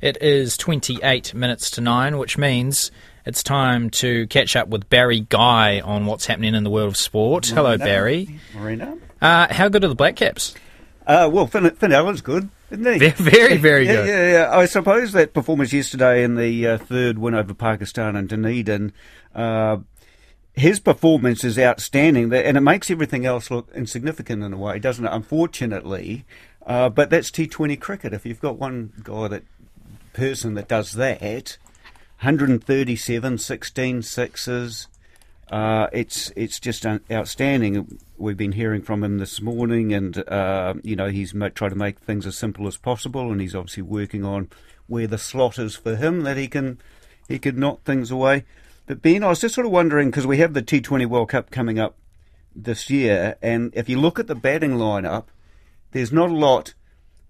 It is 28 minutes to 9, which means it's time to catch up with Barry Guy on what's happening in the world of sport. Hello, Barry. Marina. Uh, how good are the Black Caps? Uh, well, Finn, Finn Allen's good, isn't he? Very, very yeah, good. Yeah, yeah. I suppose that performance yesterday in the uh, third win over Pakistan and Dunedin, uh, his performance is outstanding, and it makes everything else look insignificant in a way, doesn't it? Unfortunately, uh, but that's T20 cricket. If you've got one guy that person that does that, 137, 16 sixes. Uh, it's it's just outstanding. We've been hearing from him this morning, and uh, you know he's tried to make things as simple as possible, and he's obviously working on where the slot is for him that he can he could knock things away. But Ben, I was just sort of wondering because we have the T20 World Cup coming up this year, and if you look at the batting lineup, there's not a lot.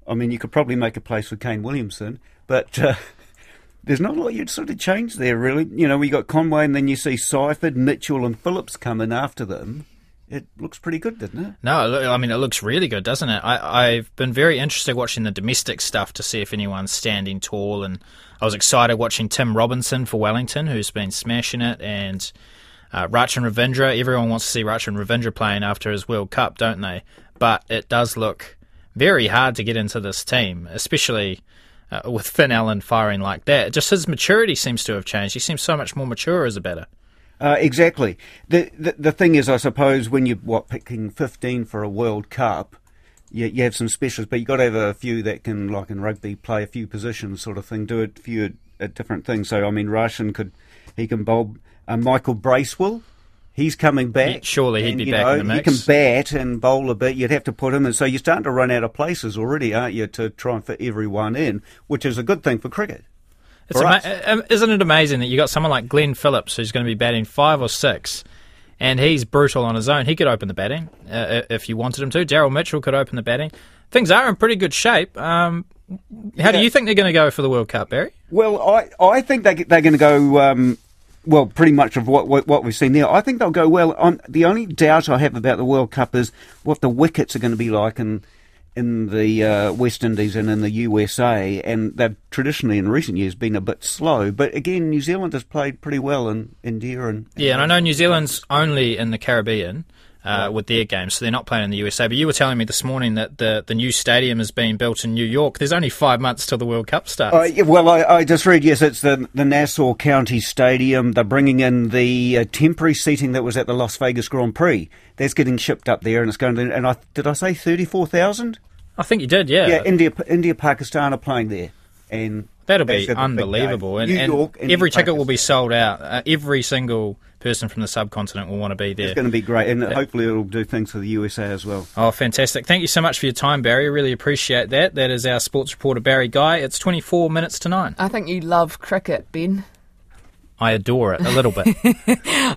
I mean, you could probably make a place for Kane Williamson, but uh, there's not a lot you'd sort of change there, really. You know, we got Conway, and then you see Seifert, Mitchell, and Phillips coming after them. It looks pretty good, doesn't it? No, I mean it looks really good, doesn't it? I, I've been very interested watching the domestic stuff to see if anyone's standing tall, and I was excited watching Tim Robinson for Wellington, who's been smashing it, and uh, Rachin Ravindra. Everyone wants to see Rachin Ravindra playing after his World Cup, don't they? But it does look very hard to get into this team, especially uh, with Finn Allen firing like that. Just his maturity seems to have changed. He seems so much more mature as a batter. Uh, exactly. The, the, the thing is, I suppose, when you're what picking 15 for a World Cup, you, you have some specialists, but you've got to have a few that can, like in rugby, play a few positions, sort of thing, do a few uh, different things. So, I mean, Rachin could he can bowl. Uh, Michael Bracewell, he's coming back. surely he'd and, be you back know, in the mix. He can bat and bowl a bit. You'd have to put him in. So you're starting to run out of places already, aren't you, to try and fit everyone in, which is a good thing for cricket. It's ama- um, isn't it amazing that you got someone like Glenn Phillips who's going to be batting five or six, and he's brutal on his own. He could open the batting uh, if you wanted him to. Daryl Mitchell could open the batting. Things are in pretty good shape. Um, how Yeah. do you think they're going to go for the World Cup, Barry? Well, I, I think they, they're going to go, um, well, pretty much of what, what, what we've seen there. I think they'll go well. Um, the only doubt I have about the World Cup is what the wickets are going to be like in, in the uh, West Indies and in the USA. And they've traditionally, in recent years, been a bit slow. But again, New Zealand has played pretty well in India. And, Yeah, and I know New Zealand's only in the Caribbean. Uh, with their games, so they're not playing in the USA. But you were telling me this morning that the, the new stadium is being built in New York. There's only five months till the World Cup starts. Uh, yeah, well, I, I just read, yes, it's the, the Nassau County Stadium. They're bringing in the uh, temporary seating that was at the Las Vegas Grand Prix. That's getting shipped up there, and it's going to. And I did I say thirty four thousand? I think you did, yeah. Yeah, India, India, Pakistan are playing there, and That'll be unbelievable. And, New and every ticket will be sold out. Uh, every single person from the subcontinent will want to be there. It's going to be great, and hopefully it'll do things for the USA as well. Oh, fantastic. Thank you so much for your time, Barry. Really appreciate that. That is our sports reporter, Barry Guy. It's 24 minutes to nine. I think you love cricket, Ben. I adore it a little bit.